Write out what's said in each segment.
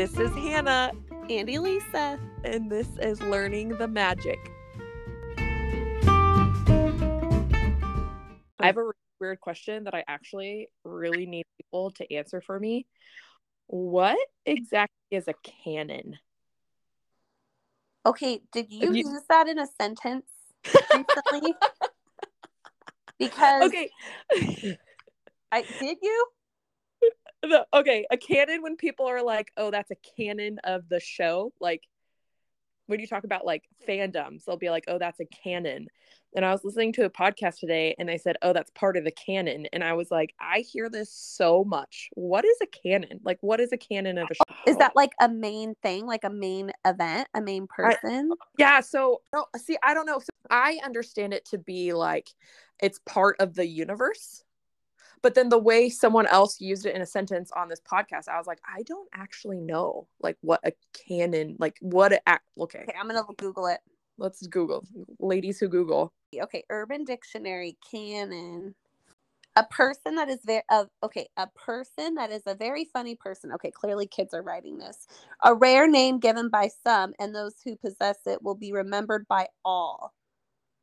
This is Hannah, and Elisa. and this is Learning the Magic. I have a weird question that I actually really need people to answer for me. What exactly is a canon? Okay, did you, You- use that in a sentence recently? because Okay. I did you? The- okay, a canon when people are like, "Oh, that's a canon of the show." Like when you talk about like fandoms, they'll be like, "Oh, that's a canon." And I was listening to a podcast today and they said, "Oh, that's part of the canon." And I was like, "I hear this so much. What is a canon? Like what is a canon of a show?" Is that like a main thing, like a main event, a main uh, person? Yeah, so no, see, I don't know. So I understand it to be like it's part of the universe. But then the way someone else used it in a sentence on this podcast, I was like, I don't actually know like what a canon, like what a. Okay, Okay, I'm gonna Google it. let's Google. Ladies who Google. Okay, Urban Dictionary canon. A person that is very uh, okay, a person that is a very funny person. Okay, clearly kids are writing this. A rare name given by some, and those who possess it will be remembered by all.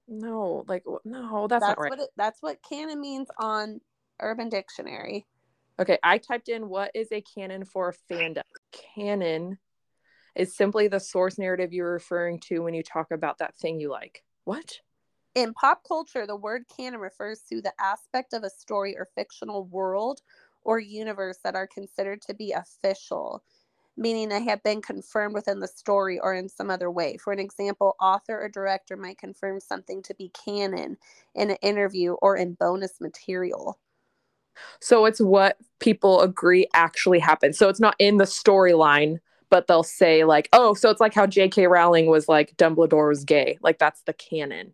No, like no, that's, That's, not right. what it, that's what canon means on Urban Dictionary. Okay, I typed in what is a canon for a fandom. Canon is simply the source narrative you're referring to when you talk about that thing you like. What? In pop culture, the word canon refers to the aspect of a story or fictional world or universe that are considered to be official, meaning they have been confirmed within the story or in some other way. For an example, author or director might confirm something to be canon in an interview or in bonus material. So it's what people agree actually happened. So it's not in the storyline, but they'll say like, "Oh, so it's like how J.K. Rowling was like Dumbledore was gay." Like that's the canon.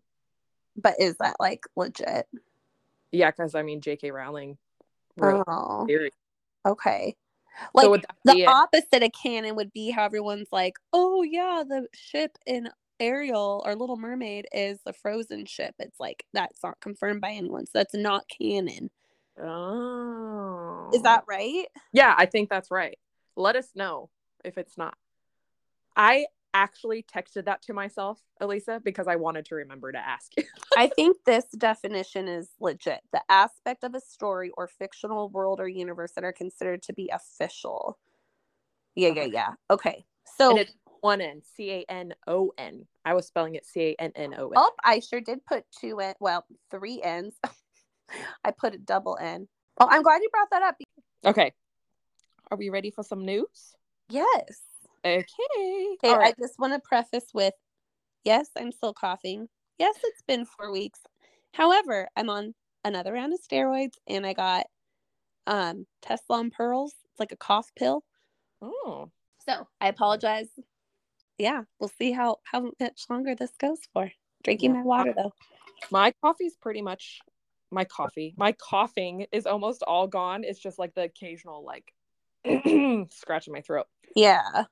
But is that like legit? Yeah, because I mean J.K. Rowling Oh, okay. Like so the it? opposite of canon would be how everyone's like, oh yeah, the ship in Ariel or Little Mermaid is the frozen ship. It's like that's not confirmed by anyone, so that's not canon. Oh, Is that right? Yeah, I think that's right. Let us know if it's not. I actually texted that to myself, Elisa, because I wanted to remember to ask you. I think this definition is legit. The aspect of a story or fictional world or universe that are considered to be official. Yeah, yeah, yeah. Okay. So and it's one N, C A N O N. I was spelling it C A N N O N. Oh, I sure did put two N. Well, three N's. I put a double N. Oh, I'm glad you brought that up. Okay. Are we ready for some news? Yes. Okay. Okay, right. I just want to preface with yes, I'm still coughing. Yes, it's been four weeks. However, I'm on another round of steroids and I got um Tessalon Perles. It's like a cough pill. Oh. So I apologize. Yeah, we'll see how how much longer this goes for. Drinking my water though. My coffee's pretty much my coffee. My coughing is almost all gone. It's just like the occasional like scratch in my throat. Yeah.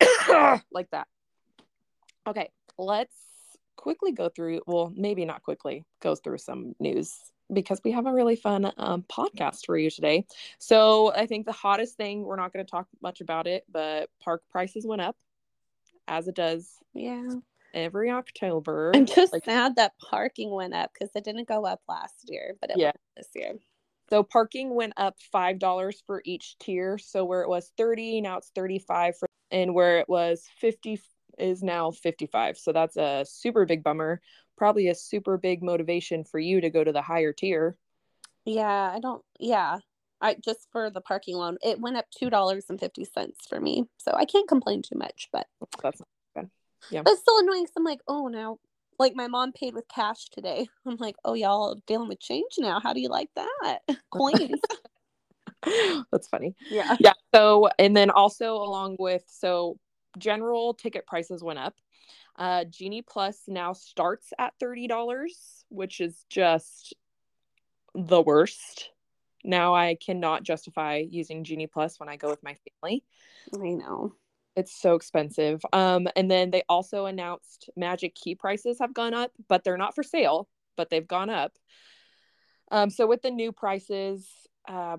like that. Okay, let's quickly go through. Well, maybe not quickly. Go through some news because we have a really fun um, podcast for you today. So I think the hottest thing. We're not going to talk much about it, but park prices went up, as it does Yeah. Every October. I'm just Like- sad that parking went up because it didn't go up last year, but it Yeah. went up this year. So parking went up five dollars for each tier. So where it was thirty, now it's thirty-five for, and where it was fifty is now fifty-five. So that's a super big bummer. Probably a super big motivation for you to go to the higher tier. Yeah, I don't. Yeah, I just for the parking loan, it went up two dollars and fifty cents for me, so I can't complain too much. But That's bad. but it's still annoying. 'cause I'm like, oh now, like my mom paid with cash today. I'm like, oh y'all dealing with change now. How do you like that? Coins. That's funny. yeah. Yeah. So and then also along with so general ticket prices went up. Uh, Genie Plus now starts at thirty dollars, which is just the worst. Now I cannot justify using Genie Plus when I go with my family. I know. It's so expensive. Um, and then they also announced Magic Key prices have gone up, but they're not for sale, but they've gone up. Um, so with the new prices, uh,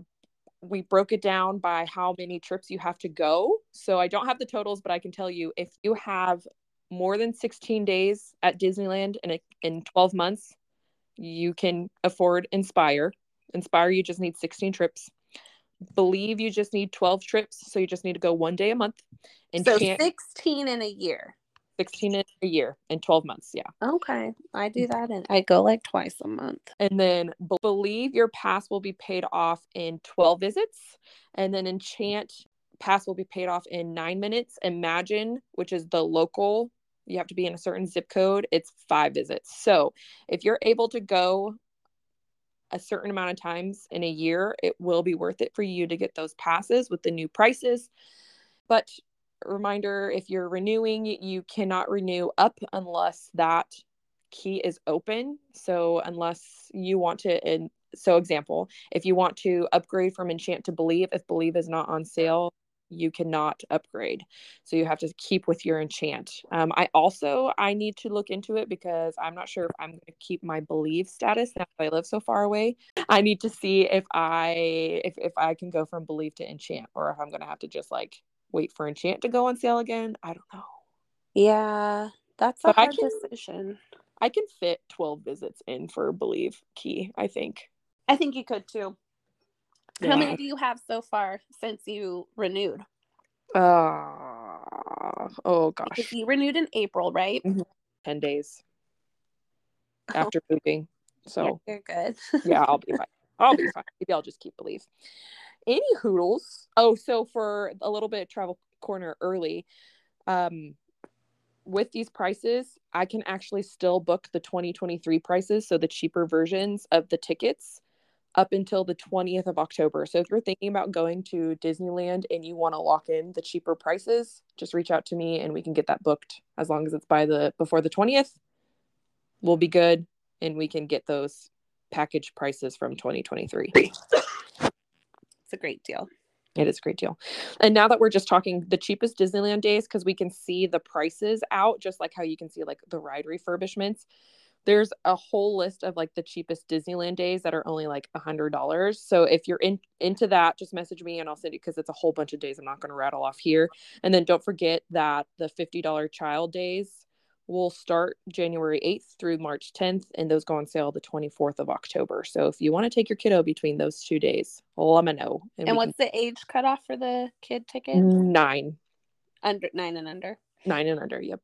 we broke it down by how many trips you have to go. So I don't have the totals, but I can tell you if you have more than 16 days at Disneyland in a, in 12 months, you can afford Inspire. Inspire, you just need 16 trips. Believe you just need 12 trips, so you just need to go one day a month. And so 16 in a year. 16 in a year in 12 months. Yeah. Okay. I do that and I go like twice a month. And then believe your pass will be paid off in 12 visits. And then enchant pass will be paid off in nine minutes. Imagine, which is the local, you have to be in a certain zip code, it's five visits. So if you're able to go a certain amount of times in a year, it will be worth it for you to get those passes with the new prices. But reminder if you're renewing, you cannot renew up unless that key is open. So, unless you want to, and so example, if you want to upgrade from Enchant to Believe, if Believe is not on sale, you cannot upgrade. So you have to keep with your enchant. Um, i also i need to look into it because i'm not sure if i'm going to keep my believe status now that i live so far away. I need to see if i if, if i can go from believe to enchant or if i'm going to have to just like wait for enchant to go on sale again. I don't know. Yeah that's a but hard can, decision. I can fit 12 visits in for believe key i think. I think you could too yeah. How many do you have so far since you renewed? Uh, oh gosh. Because you renewed in April, right? Mm-hmm. 10 days after oh. moving. So yeah, you're good. yeah, I'll be fine. I'll be fine. Maybe I'll just keep believe. Any hoodles. Oh, so for a little bit of travel corner early, um, with these prices, I can actually still book the 2023 prices, so the cheaper versions of the tickets up until the 20th of October. So if you're thinking about going to Disneyland and you want to lock in the cheaper prices, just reach out to me and we can get that booked as long as it's by the before the 20th. We'll be good and we can get those package prices from 2023. It's a great deal. It is a great deal. And now that we're just talking the cheapest Disneyland days, because we can see the prices out, just like how you can see like the ride refurbishments there's a whole list of like the cheapest Disneyland days that are only like a hundred dollars. So if you're in into that, just message me and I'll send you because it's a whole bunch of days. I'm not going to rattle off here. And then don't forget that the fifty dollar child days will start January 8th through March 10th, and those go on sale the 24th of October. So if you want to take your kiddo between those two days, let me know. And, and what's can... the age cutoff for the kid ticket? Nine. Under nine and under. Nine and under. Yep.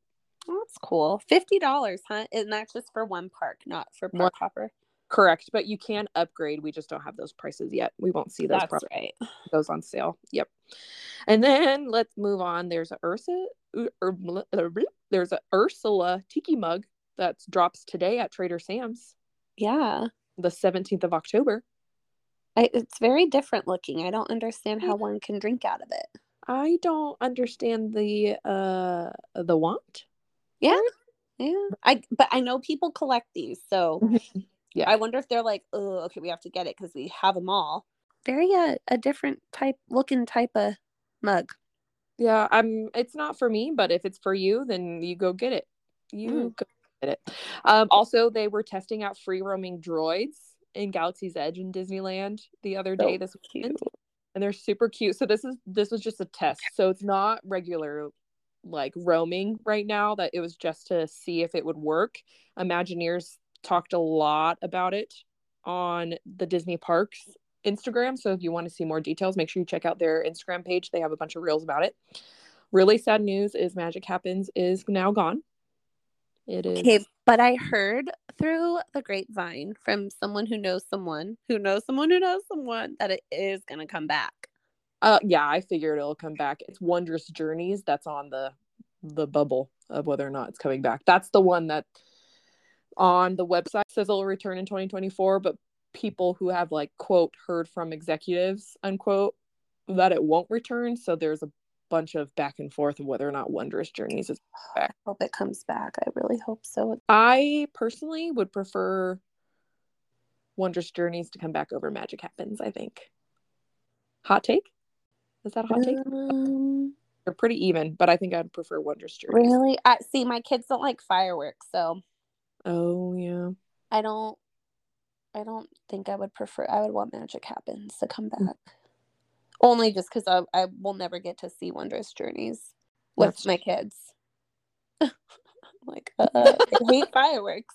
That's cool. Fifty dollars, huh? And that's just for one park, not for park one, hopper. Correct, but you can upgrade. We just don't have those prices yet. We won't see those. That's right. Those on sale. Yep. And then let's move on. There's a Ursa. There's a Ursula Tiki mug that drops today at Trader Sam's. Yeah. The seventeenth of October. I, it's very different looking. I don't understand how one can drink out of it. I don't understand the uh the want. Yeah. Yeah. I but I know people collect these, so mm-hmm. yeah. I wonder if they're like, oh, okay, we have to get it because we have them all. Very uh, a different type looking type of mug. Yeah, I'm. It's not for me, but if it's for you, then you go get it. You mm. go get it. Um, also, they were testing out free roaming droids in Galaxy's Edge in Disneyland the other day. So this weekend, and they're super cute. So this is this was just a test. So it's not regular like roaming right now that it was just to see if it would work. Imagineers talked a lot about it on the disney parks instagram so if you want to see more details make sure you check out their instagram page. They have a bunch of reels about it. Really sad news is magic happens is now gone. It is okay but i heard through the grapevine from someone who knows someone who knows someone who knows someone that it is going to come back uh, yeah, I figured it'll come back. It's Wondrous Journeys that's on the the bubble of whether or not it's coming back. That's the one that on the website says it'll return in 2024, but people who have like quote heard from executives unquote that it won't return. So there's a bunch of back and forth of whether or not Wondrous Journeys is back. I hope it comes back. I really hope so. I personally would prefer Wondrous Journeys to come back over Magic Happens, I think. Hot take? Is that a hot take? Um, They're pretty even, but I think I'd prefer Wondrous Journey. Really? I see. My kids don't like fireworks, so. Oh yeah. I don't. I don't think I would prefer. I would want Magic Happens to come mm. back. Only just because I, I will never get to see Wondrous Journeys with That's- my kids. like, uh, I hate fireworks.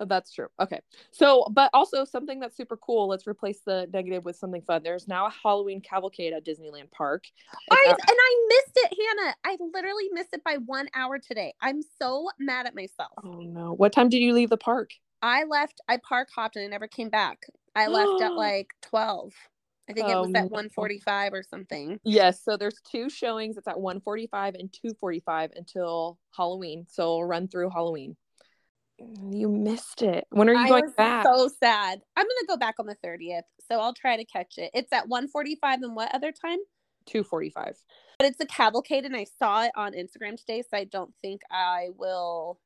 Oh, That's true. Okay. So, but also something that's super cool. Let's replace the negative with something fun. There's now a Halloween cavalcade at Disneyland Park. I, and I missed it, Hannah. I literally missed it by one hour today. I'm so mad at myself. oh no! What time did you leave the park? I left, I park hopped and I never came back. I left at like 12. I think it Oh, was at no. 145 or something. Yes. So there's two showings. It's at 1:45 and 2:45 until Halloween. So run through Halloween. Mm, you missed it. When are you I going back? so sad. I'm gonna go back on the 30th, so I'll try to catch it. It's at 145 and what other time? 2:45. But it's a cavalcade, and I saw it on Instagram today, so I don't think I will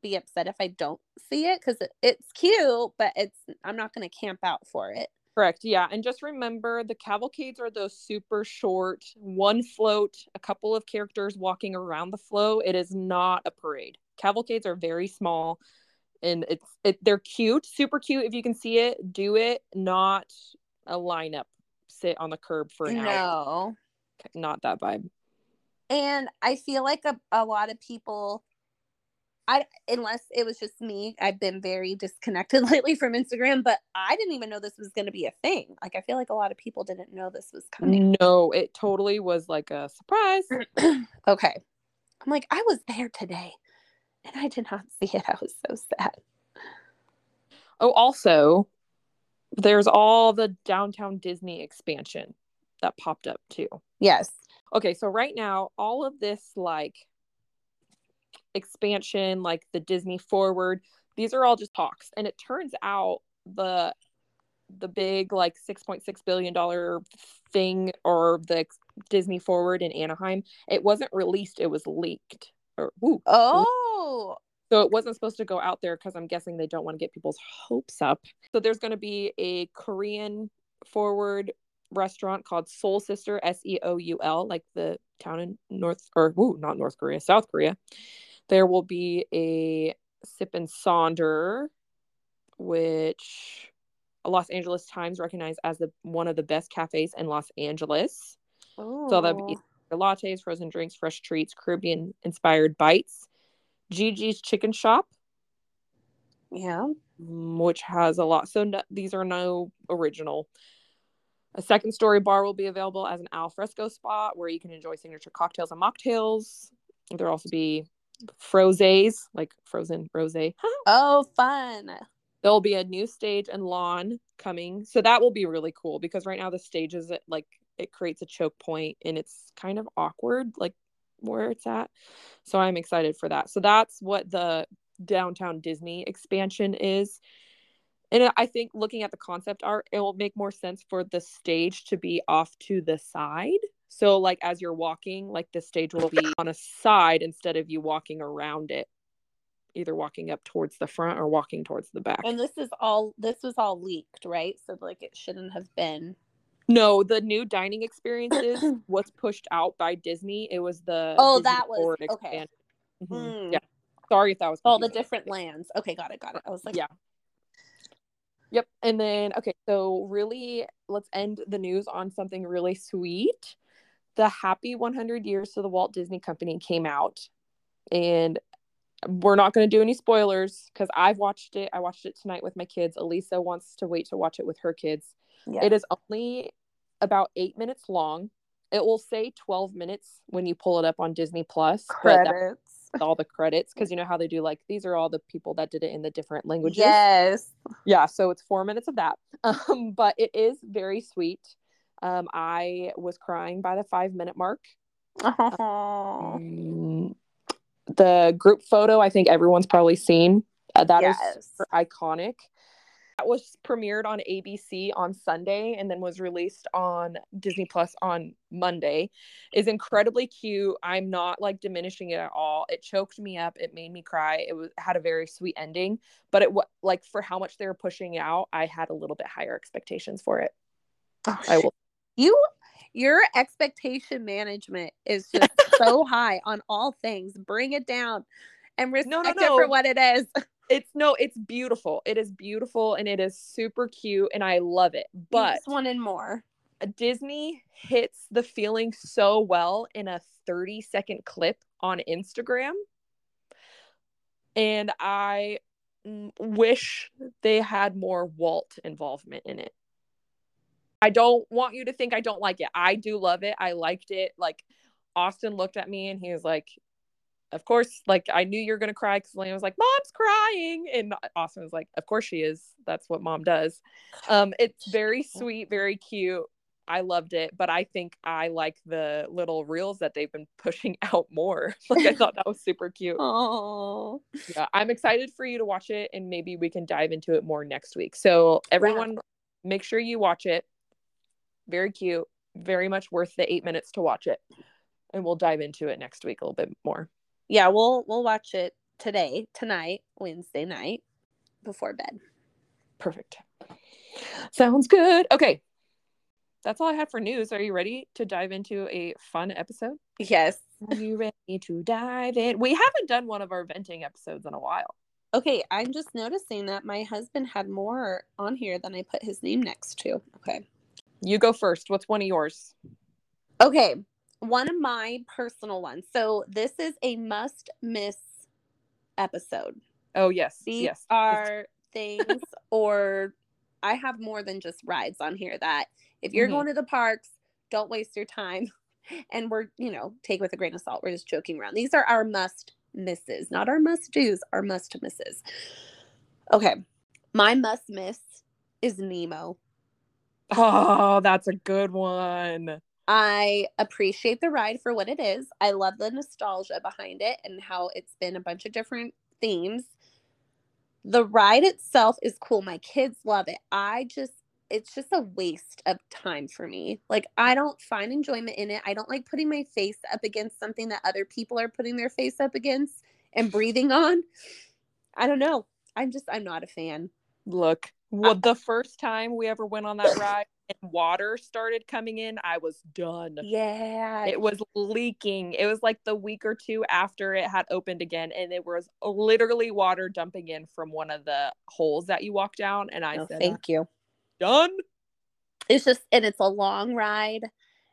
be upset if I don't see it because it's cute, but it's I'm not gonna camp out for it. Correct. Yeah. And just remember the cavalcades are those super short, one float, a couple of characters walking around the flow. It is not a parade. Cavalcades are very small and it's it they're cute, super cute. If you can see it, do it, not a lineup. Sit on the curb for an hour. No. Not that vibe. and i feel like a, a lot of people i unless it was just me i've been very disconnected lately from instagram but i didn't even know this was going to be a thing like i feel like a lot of people didn't know this was coming No, it totally was like a surprise. okay i'm like i was there today and i did not see it. I was so sad. Oh, also, there's all the downtown Disney expansion that popped up too. yes. Okay so right now all of this like expansion like the disney forward these are all just talks. And it turns out the the big like 6.6 billion dollar thing or the disney forward in anaheim it wasn't released it was leaked or ooh, oh so it wasn't supposed to go out there because I'm guessing they don't want to get people's hopes up. So there's going to be a Korean forward restaurant called Seoul Sister, S E O U L, like the town in North or ooh, not North Korea, South Korea. There will be a Sip and Sonder, which Los Angeles Times recognized as the one of the best cafes in Los Angeles. So that'd be oh. Lattes, frozen drinks, fresh treats, Caribbean inspired bites. Gigi's Chicken Shop, yeah mm, which has a lot. So no, these are no original. A second story bar will be available as an al fresco spot where you can enjoy signature cocktails and mocktails. There'll also be frozes, like frozen rose. oh fun There'll be a new stage and lawn coming. So that will be really cool because right now the stage is like it creates a choke point and it's kind of awkward like where it's at. So I'm excited for that. So that's what the downtown Disney expansion is. And I think looking at the concept art, it will make more sense for the stage to be off to the side. So like as you're walking, like the stage will be on a side instead of you walking around it. Either walking up towards the front or walking towards the back. and this is all this was all leaked right so like it shouldn't have been No, the new dining experiences was pushed out by Disney. It was the Oh, Disney that was- okay. Mhm. Mm. Yeah. Sorry if that was all the different lands okay got it got it i was like Yeah. Yep. And then okay, so really let's end the news on something really sweet. The Happy 100 Years to the Walt Disney Company came out and we're not going to do any spoilers because I've watched it. I watched it tonight with my kids. Elisa wants to wait to watch it with her kids. yeah. It is only about eight minutes long. It will say 12 minutes when you pull it up on Disney Plus, credits all the credits because you know how they do like these are all the people that did it in the different languages. yes Yeah, so it's four minutes of that. Um, but it is very sweet. Um, I was crying by the five minute mark. oh Um, the group photo, I think everyone's probably seen. Uh, that is yes super iconic. That was premiered on ABC on Sunday and then was released on Disney Plus on Monday. Is incredibly cute. I'm not like diminishing it at all. It choked me up. It made me cry. It was had a very sweet ending, but it wa- like for how much they were pushing out, I had a little bit higher expectations for it. Oh, I will. you your expectation management is just so high on all things bring it down and respect No, no, it for what it is It's no, it's beautiful. It is beautiful and it is super cute and I love it. But just and more Disney hits the feeling so well in a 30 second clip on Instagram. And I wish they had more Walt involvement in it. I don't want you to think I don't like it. I do love it. I liked it. Like Austin looked at me and he was like, of course, like I knew you were gonna cry because Lena was like, "Mom's crying," and Austin was like, "Of course she is. That's what mom does." Um, it's very sweet, very cute. I loved it, but I think I like the little reels that they've been pushing out more. like I thought that was super cute. Oh, yeah, I'm excited for you to watch it, and maybe we can dive into it more next week. So everyone, wow. make sure you watch it. Very cute, very much worth the eight minutes to watch it, and we'll dive into it next week a little bit more. Yeah, we'll we'll watch it today, tonight, Wednesday night, before bed. Perfect. Sounds good. Okay, that's all I had for news. Are you ready to dive into a fun episode? Yes. Are you ready to dive in? We haven't done one of our venting episodes in a while. Okay, I'm just noticing that my husband had more on here than I put his name next to. Okay. You go first. What's one of yours? Okay, one of my personal ones. So this is a must miss episode. Oh, yes. These yes. are things, or I have more than just rides on here that if you're mm-hmm. going to the parks, don't waste your time. And we're, you know, take with a grain of salt. We're just joking around. These are our must misses, not our must do's, our must misses. Okay. My must miss is Nemo. Oh, that's a good one. I appreciate the ride for what it is. I love the nostalgia behind it and how it's been a bunch of different themes. The ride itself is cool. My kids love it. I just it's just a waste of time for me. Like I don't find enjoyment in it. I don't like putting my face up against something that other people are putting their face up against and breathing on. I don't know. I'm just I'm not a fan. Look, well, the first time we ever went on that ride water started coming in, I was done. Yeah. It was leaking. It was like the week or two after it had opened again, and it was literally water dumping in from one of the holes that you walk down. And I oh, said, Thank you done. It's just and it's a long ride.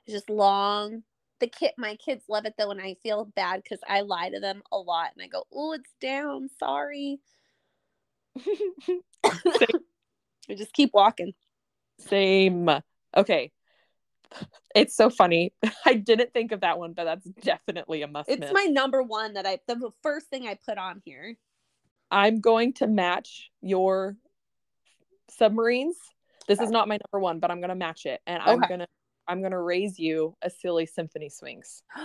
It's just long. The kid my kids love it though, and I feel bad because I lie to them a lot and I go, Oh, it's down, sorry. I just keep walking. Same. Okay. It's so funny. I didn't think of that one, but that's definitely a must. It's miss. my number one that I the first thing I put on here. I'm going to match your submarines this is oh. not my number one, but I'm gonna match it, and I'm gonna I'm gonna raise you a silly symphony swings.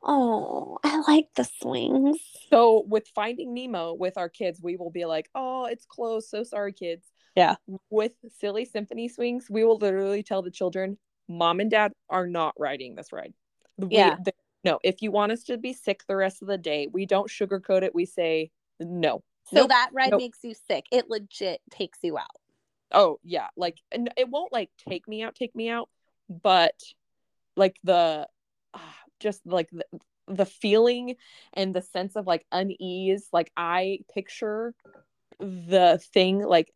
Oh, I like the swings. So with Finding Nemo with our kids, we will be like, "Oh, it's close. So sorry, kids." Yeah. With silly symphony swings, we will literally tell the children, "Mom and Dad are not riding this ride." We, yeah. The, no, if you want us to be sick the rest of the day, we don't sugarcoat it. We say no. So nope. that ride nope. makes you sick. It legit takes you out. Oh yeah, like and it won't like take me out, take me out, but like the uh, just like the, the feeling and the sense of like unease, like I picture the thing like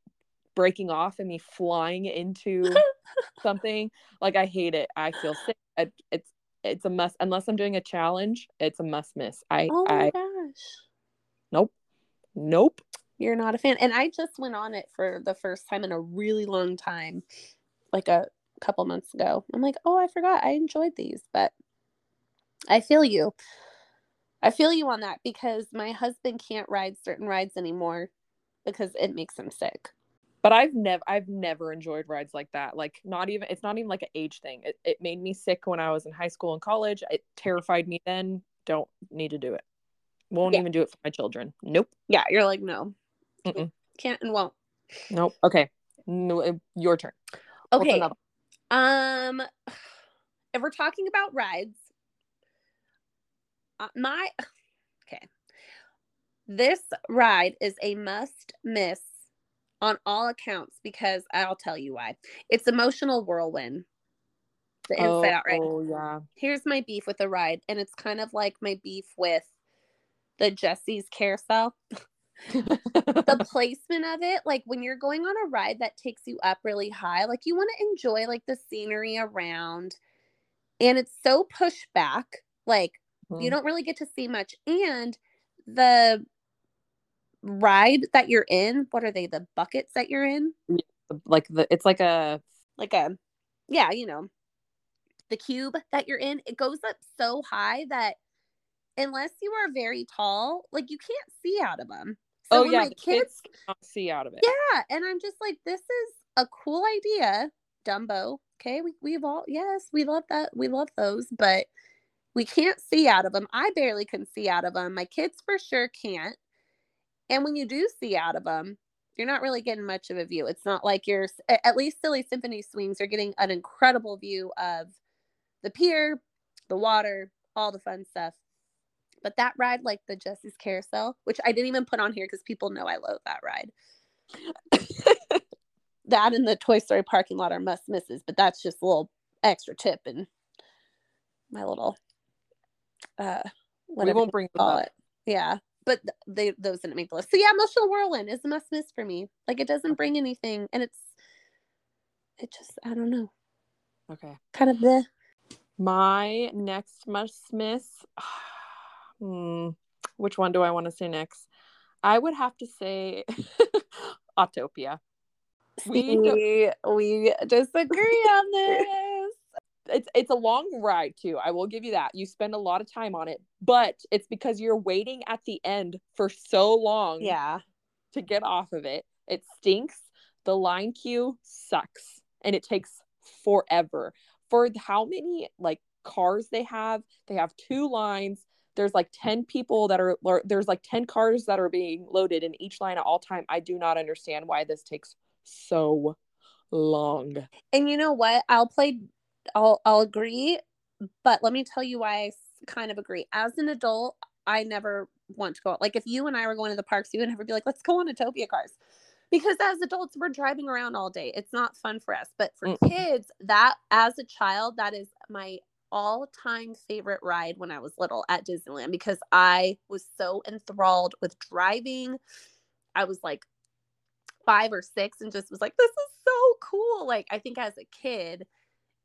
breaking off and me flying into something. Like I hate it. I feel sick. I, it's it's a must unless I'm doing a challenge. It's a must miss. I oh my I, gosh. Nope. Nope you're not a fan. And I just went on it for the first time in a really long time, like a couple months ago. I'm like, oh, I forgot I enjoyed these, but I feel you. I feel you on that because my husband can't ride certain rides anymore because it makes him sick. But I've never I've never enjoyed rides like that. Like not even it's not even like an age thing. It it made me sick when I was in high school and college. It terrified me then. Don't need to do it. Won't yeah. even do it for my children. Nope. Yeah, you're like, no. Mm-mm. Can't and won't. Nope. Okay. No, your turn. Okay. Um, if we're talking about rides, uh, my okay, this ride is a must miss on all accounts because I'll tell you why. It's emotional whirlwind. The inside oh, out ride. Oh yeah. Here's my beef with the ride, and it's kind of like my beef with the Jessie's carousel. the placement of it, like when you're going on a ride that takes you up really high, like you want to enjoy like the scenery around. And it's so pushed back, like you Mhm. don't really get to see much. And the ride that you're in, what are they? The buckets that you're in? like the it's like a Like a, yeah, you know, the cube that you're in, it goes up so high that unless you are very tall, like you can't see out of them. So oh yeah, my kids kids see out of it. Yeah, and I'm just like, this is a cool idea, Dumbo. Okay, we we've all yes, we love that. We love those, but we can't see out of them. I barely can see out of them. My kids for sure can't. And when you do see out of them, you're not really getting much of a view. It's not like you're at least Silly Symphony Swings are getting an incredible view of the pier, the water, all the fun stuff. But that ride, like the Jessie's Carousel, which I didn't even put on here because people know I love that ride that and the Toy Story parking lot are must misses, but that's just a little extra tip and my little uh we won't bring call it. Yeah. But they those didn't make the list. So yeah, emotional whirlwind is a must miss for me. Like it doesn't bring anything and it's it just I don't know. Okay. Kind of the My next must miss. hmm, which one do I want to say next? I would have to say Autopia. We don't- we we disagree on this. It's it's a long ride too. I will give you that. You spend a lot of time on it, but it's because you're waiting at the end for so long Yeah. to get off of it. It stinks. The line queue sucks and it takes forever. For how many like cars they have, they have two lines. There's like 10 people that are or there's like 10 cars that are being loaded in each line at all time. I do not understand why this takes so long. And you know what? I'll play I'll I'll agree, but let me tell you why I kind of agree. As an adult, I never want to go. out. Like if you and I were going to the parks, you would never be like, "Let's go on Autopia cars." Because as adults, we're driving around all day. It's not fun for us. But for Mm. kids, that as a child, that is my all-time favorite ride when I was little at Disneyland because I was so enthralled with driving. I was like five or six and just was like, this is so cool. Like, I think as a kid,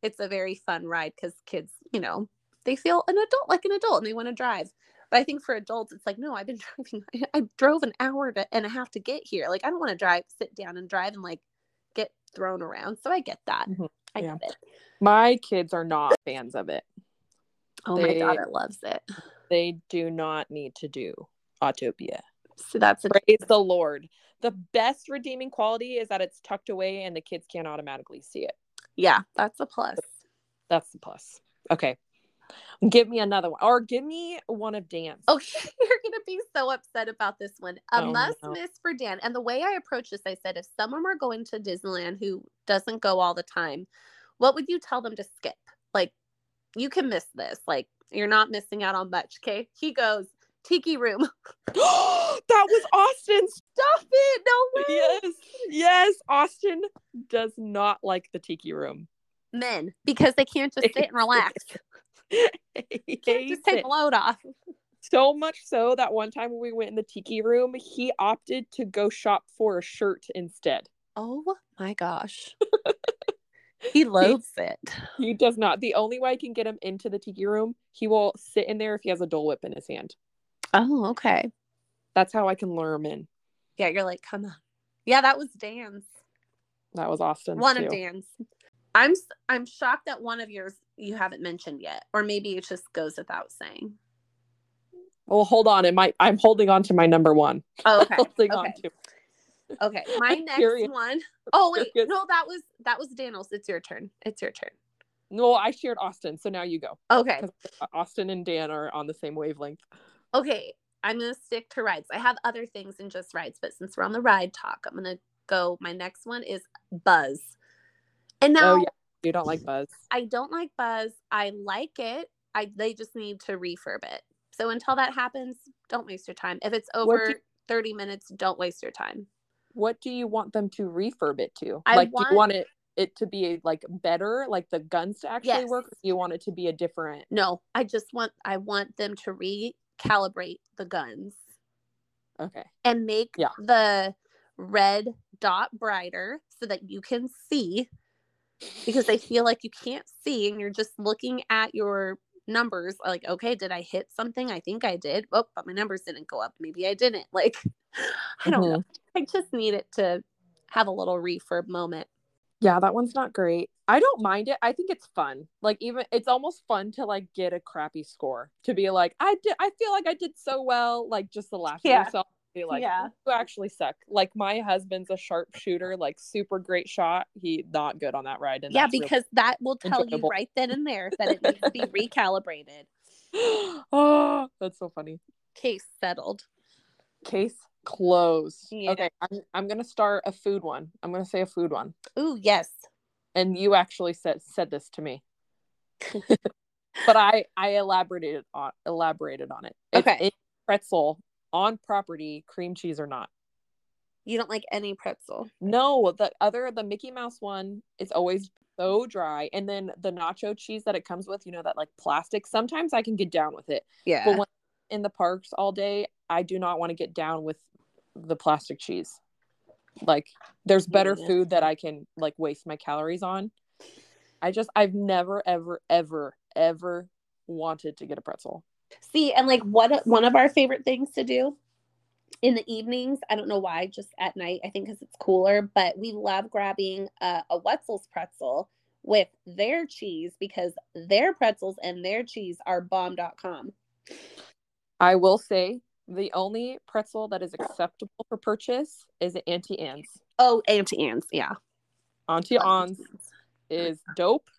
it's a very fun ride because kids, you know, they feel an adult like an adult and they want to drive. But I think for adults, it's like, no, I've been driving. I drove an hour to, and a half to get here. Like, I don't want to drive, sit down and drive and like get thrown around. So I get that. Mhm. I Yeah. get it. My kids are not fans of it. Oh, They- my daughter loves it. They do not need to do Autopia. So that's a Praise the Lord. The best redeeming quality is that it's tucked away and the kids can't automatically see it. Yeah, that's a plus. That's the plus. Okay. Give me another one. Or give me one of Dan's. Okay, oh, you're gonna be so upset about this one. A Oh, must no. miss for Dan. And the way I approach this, I said, if someone were going to Disneyland who doesn't go all the time, what would you tell them to skip? Like, you can miss this. Like, you're not missing out on much. Okay. He goes, Tiki Room. that was Austin. Stop it. No way. Yes. Yes. Austin does not like the tiki room. Men, because they can't just sit and relax. he Can't just take it. load off. So much so that one time when we went in the tiki room, he opted to go shop for a shirt instead. Oh my gosh. he loathes it. He does not. The only way I can get him into the tiki room, he will sit in there if he has a Dole Whip in his hand. Oh, okay. That's how I can lure him in. Yeah, you're like, come on. Yeah, that was Dan's. That was Austin's one too. of Dan's. I'm I'm shocked that one of yours you haven't mentioned yet, or maybe it just goes without saying. Well, hold on. It might. I'm holding on to my number one. Oh, okay. holding on okay. to. Okay. My I'm next curious. one oh wait, no, that was that was Daniel's. It's your turn. It's your turn. No, I shared Austin, so now you go. Okay. Austin and Dan are on the same wavelength. Okay. I'm gonna stick to rides. I have other things than just rides, but since we're on the ride talk, I'm gonna go. My next one is Buzz. And oh, now Oh yeah, you don't like Buzz. I don't like Buzz. I like it. I they just need to refurb it. So until that happens, don't waste your time. If it's over do- 30 minutes, don't waste your time. What do you want them to refurb it to? I like, do you want it it to be like better, like the guns to actually Yes. work? Or do you want it to be a different? No, I just want I want them to recalibrate the guns. Okay. and make Yeah. the red dot brighter so that you can see because I feel like you can't see and you're just looking at your numbers like okay did I hit something I think I did oh but my numbers didn't go up maybe I didn't like I don't know mm-hmm. I just need it to have a little refurb moment Yeah, that one's not great. I don't mind it. I think it's fun. Like even it's almost fun to like get a crappy score to be like I did. I feel like I did so well. Like just the laugh at Yeah. yourself. Be like, Yeah. you actually suck. Like my husband's a sharpshooter, like super great shot. He not good on that ride. And yeah that's really- because that will tell enjoyable. you right then and there that it needs to be recalibrated oh, that's so funny. case settled Case closed. Yeah. Okay, I'm I'm gonna start a food one. I'm gonna say a food one. ooh yes and you actually said said this to me. But i i elaborated on elaborated on it. It's Okay. pretzel on property cream cheese or not. You don't like any pretzel. No the other the mickey mouse one is always so dry. And then the nacho cheese that it comes with you know that like plastic sometimes i can get down with it. Yeah. but when in the parks all day i do not want to get down with the plastic cheese like there's better Yeah. food that i can like waste my calories on i just i've never ever ever ever wanted to get a pretzel See, and like what one of our favorite things to do in the evenings, I don't know why, just at night, I think because it's cooler, but we love grabbing uh, a Wetzel's pretzel with their cheese because their pretzels and their cheese are bomb.com. i will say the only pretzel that is acceptable for purchase is auntie anne's Oh, Auntie Anne's, yeah. auntie anne's is dope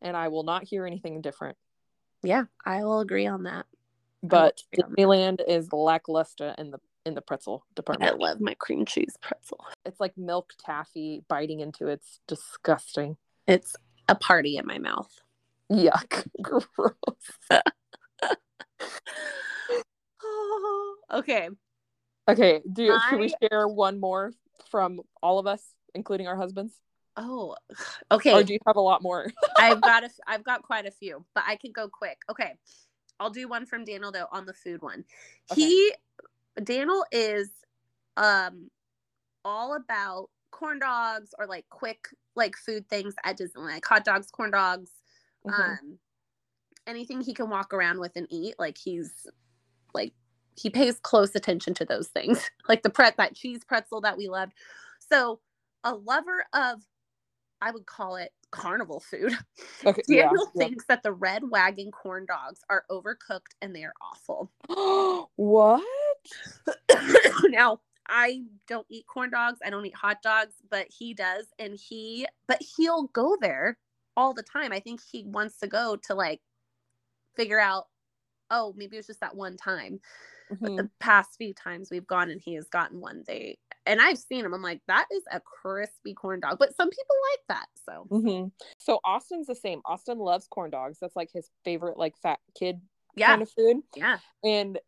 and i will not hear anything different Yeah, I will agree on that. but on disneyland is lackluster in the in the pretzel department. I love my cream cheese pretzel. it's like milk taffy biting into it. it's disgusting It's a party in my mouth. yuck gross okay. okay do you, should we share one more from all of us including our husbands Oh, okay. or do you have a lot more I've got a, I've got quite a few, but I can go quick. Okay, I'll do one from Daniel though on the food one. Okay. He, Daniel is, um, all about corn dogs or like quick like food things at Disneyland, like hot dogs, corn dogs, Mhm. um, anything he can walk around with and eat. Like he's like he pays close attention to those things, like the pret that cheese pretzel that we loved. So a lover of, I would call it carnival food. okay yeah, Daniel yeah. thinks that the red wagon corn dogs are overcooked and they are awful. what now, I don't eat corn dogs. I don't eat hot dogs, but he does. And he, but he'll go there all the time. I think he wants to go to like figure out, oh, maybe it was just that one time. Mhm. The past few times we've gone and he has gotten one day. And I've seen him. I'm like, that is a crispy corn dog. But some people like that. So, hmm So Austin's the same. Austin loves corn dogs. That's like his favorite, like fat kid yeah. kind of food. yeah. And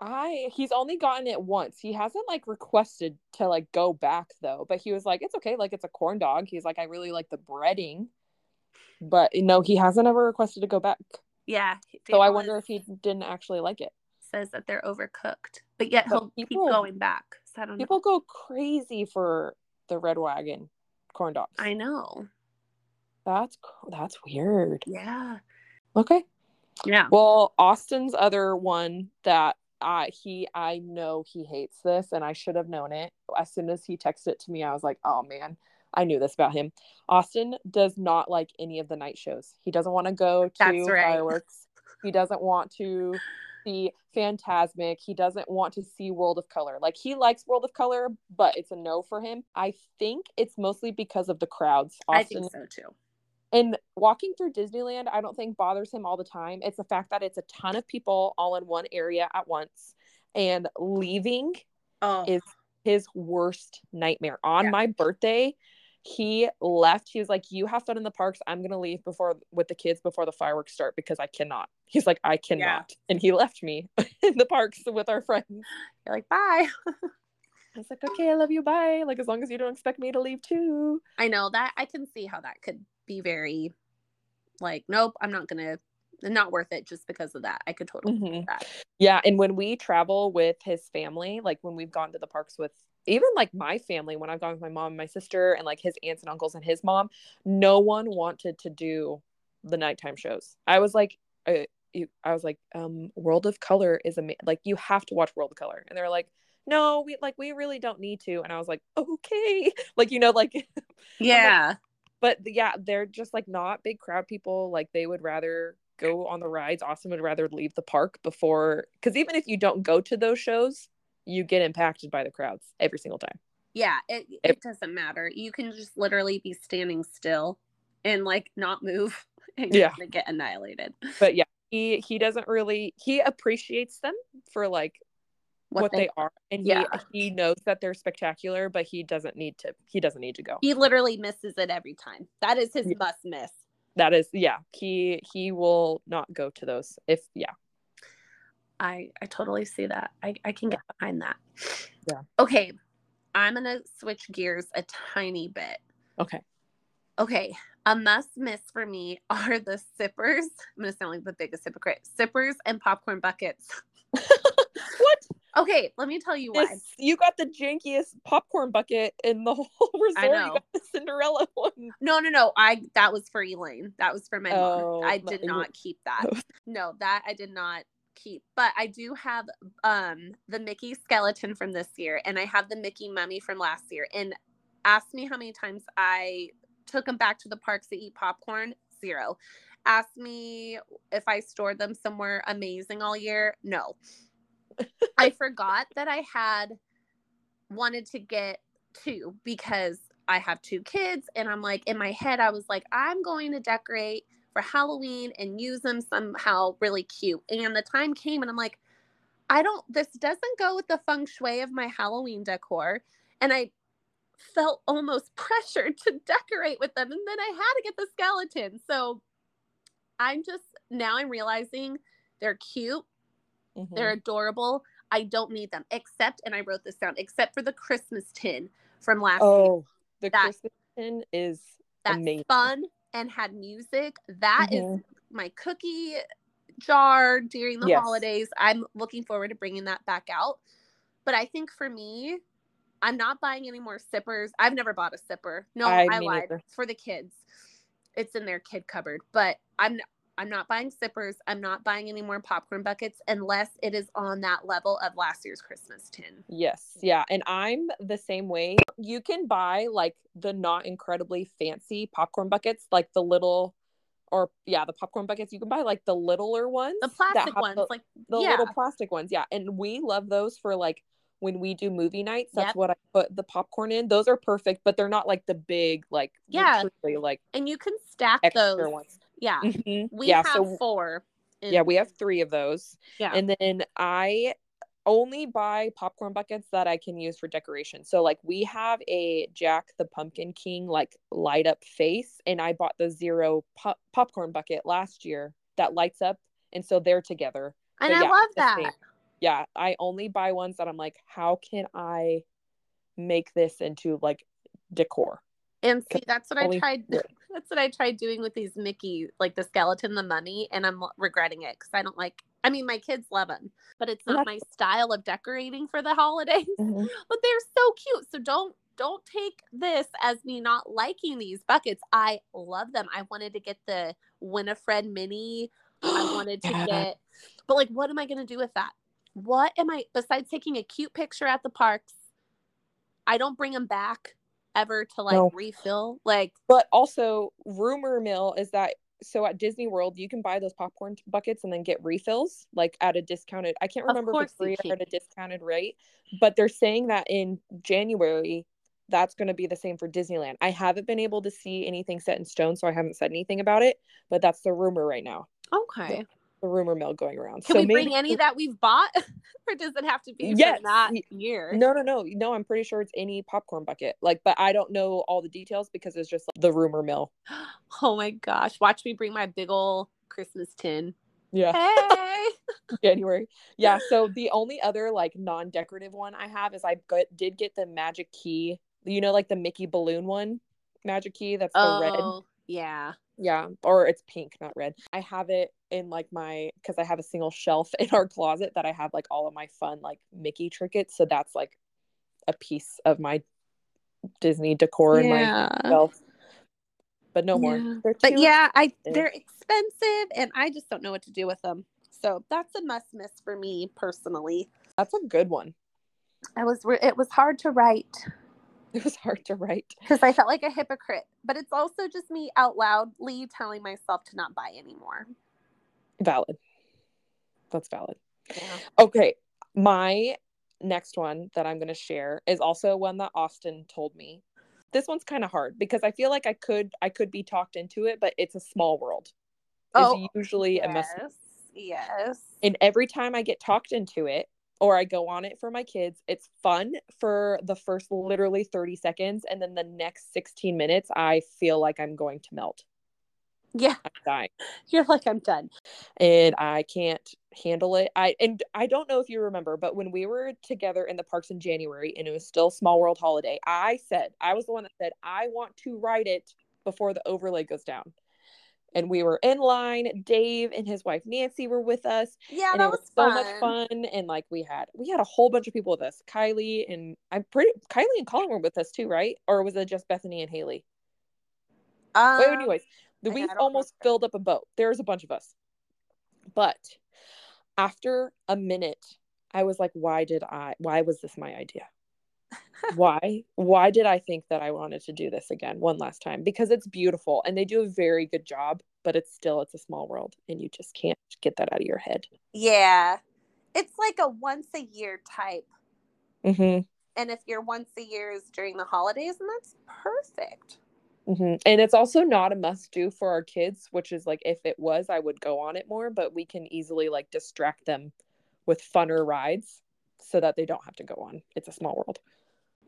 I, he's only gotten it once. He hasn't like requested to like go back though. But he was like, it's okay. Like it's a corn dog. He's like, I really like the breading. But no, he hasn't ever requested to go back. Yeah. So I wonder if he didn't actually like it. Says that they're overcooked, but yet But he'll people- keep going back. So I don't People go crazy for the red wagon corn dogs. I know. That's that's weird. Yeah. Okay. Yeah. Well, Austin's other one that I he I know he hates this and I should have known it. As soon as he texted it to me, I was like, "Oh man, I knew this about him." Austin does not like any of the night shows. He doesn't want to go to right. fireworks. He doesn't want to see Fantasmic. He doesn't want to see World of Color. Like he likes World of Color, but it's a no for him. I think it's mostly because of the crowds. I think so too. and walking through Disneyland, I don't think bothers him all the time. It's the fact that it's a ton of people all in one area at once and leaving Oh, is his worst nightmare. On Yeah. my birthday, he left. He was like, "You have fun in the parks. I'm going to leave before with the kids before the fireworks start because I cannot." He's like, "I cannot." And he left me in the parks with our friends. you're like, bye. I was like, "Okay, I love you. Bye." Like as long as you don't expect me to leave too. I know that I can see how that could be very like, nope, I'm not gonna not worth it just because of that. I could totally Mhm. do that. Yeah, and when we travel with his family, like when we've gone to the parks with even like my family, when I've gone with my mom and my sister and like his aunts and uncles and his mom, no one wanted to do the nighttime shows. I was like, uh, you, I was like, um, World of Color is amazing. Like you have to watch World of Color, and they're like, no, we like we really don't need to. And I was like, okay, like you know, like Yeah. but yeah, they're just like not big crowd people. Like they would rather go on the rides. Austin would rather leave the park before because even if you don't go to those shows, you get impacted by the crowds every single time. Yeah, it it doesn't matter. You can just literally be standing still and like not move and you're Yeah. gonna get annihilated. But yeah, he he doesn't really he appreciates them for like what, they, are, and he Yeah. he knows that they're spectacular, but he doesn't need to. He doesn't need to go. he literally misses it every time. That is his Yeah. must miss. That is yeah. He he will not go to those if yeah. I I totally see that. I I can get behind that. Yeah. Okay. I'm going to switch gears a tiny bit. Okay. Okay, a must miss for me are the sippers. I'm gonna sound like the biggest hypocrite. Sippers and popcorn buckets. what? Okay, let me tell you why. This, you got the jankiest popcorn bucket in the whole resort. know. You got the Cinderella one. No, no, no. I that was for Elaine. That was for my Oh, mom. I did you- not keep that. No, that I did not keep. But I do have um the Mickey skeleton from this year, and I have the Mickey mummy from last year. And ask me how many times I took them back to the parks to eat popcorn. Zero. Ask me if I stored them somewhere amazing all year. No. I forgot that I had wanted to get two because I have two kids and I'm like in my head I was like I'm going to decorate for Halloween and use them somehow really cute. And the time came and I'm like I don't this doesn't go with the feng shui of my Halloween decor and I felt almost pressured to decorate with them and then I had to get the skeleton. So I'm just now I'm realizing they're cute Mhm. they're adorable. I don't need them except, and I wrote this down, except for the Christmas tin from last year. oh, the that- Christmas tin is That's amazing. fun and had music. That is Mhm. my cookie jar during the Yes. holidays. I'm looking forward to bringing that back out. But I think for me, I'm not buying any more sippers. I've never bought a sipper. No, I- I, lied. neither. For the kids, it's in their kid cupboard. But I'm I'm not buying sippers. I'm not buying any more popcorn buckets unless it is on that level of last year's Christmas tin. Yes, yeah, and I'm the same way. You can buy like the not incredibly fancy popcorn buckets, like the little, or yeah, the popcorn buckets. You can buy like the littler ones, The plastic ones, the, like the yeah. little plastic ones. Yeah, and we love those for like when we do movie nights. That's Yep. what I put the popcorn in. Those are perfect, but they're not like the big, like Yeah. like and you can stack those. ones. Yeah, Mhm. we yeah, have so four. in- yeah, we have three of those. yeah. And then I only buy popcorn buckets that I can use for decoration. So like we have a Jack the Pumpkin King like light up face and I bought the zero pop- popcorn bucket last year that lights up and so they're together. and I yeah, love that. same. Yeah, I only buy ones that I'm like how can I make this into like decor? And see, that's what I tried. That's what I tried doing with these Mickey, like the skeleton, the mummy, and I'm regretting it because I don't like. I mean, my kids love them, but it's not my style of decorating for the holidays. Mm-hmm. But they're so cute. So don't don't take this as me not liking these buckets. I love them. I wanted to get the Winifred mini. I wanted to Yeah. get, but like, what am I going to do with that? What am I besides taking a cute picture at the parks? I don't bring them back ever to like No. refill. Like, But also, rumor mill is that so at Disney World you can buy those popcorn buckets and then get refills like at a discounted. I can't remember if it's free or at a discounted rate, but they're saying that in January that's going to be the same for Disneyland. I haven't been able to see anything set in stone, so I haven't said anything about it. But that's the rumor right now. okay, The rumor mill going around. can so we maybe bring any that we've bought, or does it have to be Yes, from that year? No, no, no, no. I'm pretty sure it's any popcorn bucket. Like, but I don't know all the details because it's just like, the rumor mill. Oh my gosh! Watch me bring my big ol' Christmas tin. Yeah. Hey. January. Yeah. So the only other like non-decorative one I have is I got, did get the magic key. You know, like the Mickey balloon one, magic key. That's the red. Oh. Yeah. Yeah, or it's pink, not red. I have it in like my because I have a single shelf in our closet that I have like all of my fun like Mickey trinkets. So that's like a piece of my Disney decor in my Yeah. shelf. But no Yeah. more. They're But yeah, I they're expensive and I just don't know what to do with them. So that's a must miss for me personally. That's a good one. I was it was hard to write It was hard to write. because I felt like a hypocrite, but it's also just me out loudly telling myself to not buy anymore. Valid. That's valid. Yeah. Okay. My next one that I'm going to share is also one that Austin told me. This one's kind of hard because I feel like I could I could be talked into it, but it's a small world. Is Oh, usually a must. Yes. Yes. And every time I get talked into it or I go on it for my kids, it's fun for the first literally 30 seconds and then the next 16 minutes I feel like I'm going to melt. Yeah. I'm dying. You're like I'm done. and I can't handle it. I and I don't know if you remember, but when we were together in the parks in January and it was still Small World Holiday, I said I was the one that said I want to ride it before the overlay goes down. And we were in line. Dave and his wife Nancy were with us, Yeah, and that it was, was so fun. much fun. And like we had we had a whole bunch of people with us. Kylie and I'm pretty Kylie and Colin were with us too, right? Or was it just Bethany and Haley? Um, Well, anyways, we almost remember. filled up a boat. There was a bunch of us. But after a minute, I was like, why did I why was this my idea? Why? Why did I think that I wanted to do this again one last time? Because it's beautiful and they do a very good job, but it's still it's a small world and you just can't get that out of your head. yeah. It's like a once a year type. hmm And if your once a year is during the holidays, and that's perfect. hmm And it's also not a must do for our kids, which is like if it was, I would go on it more, but we can easily like distract them with funner rides so that they don't have to go on. It's a small world.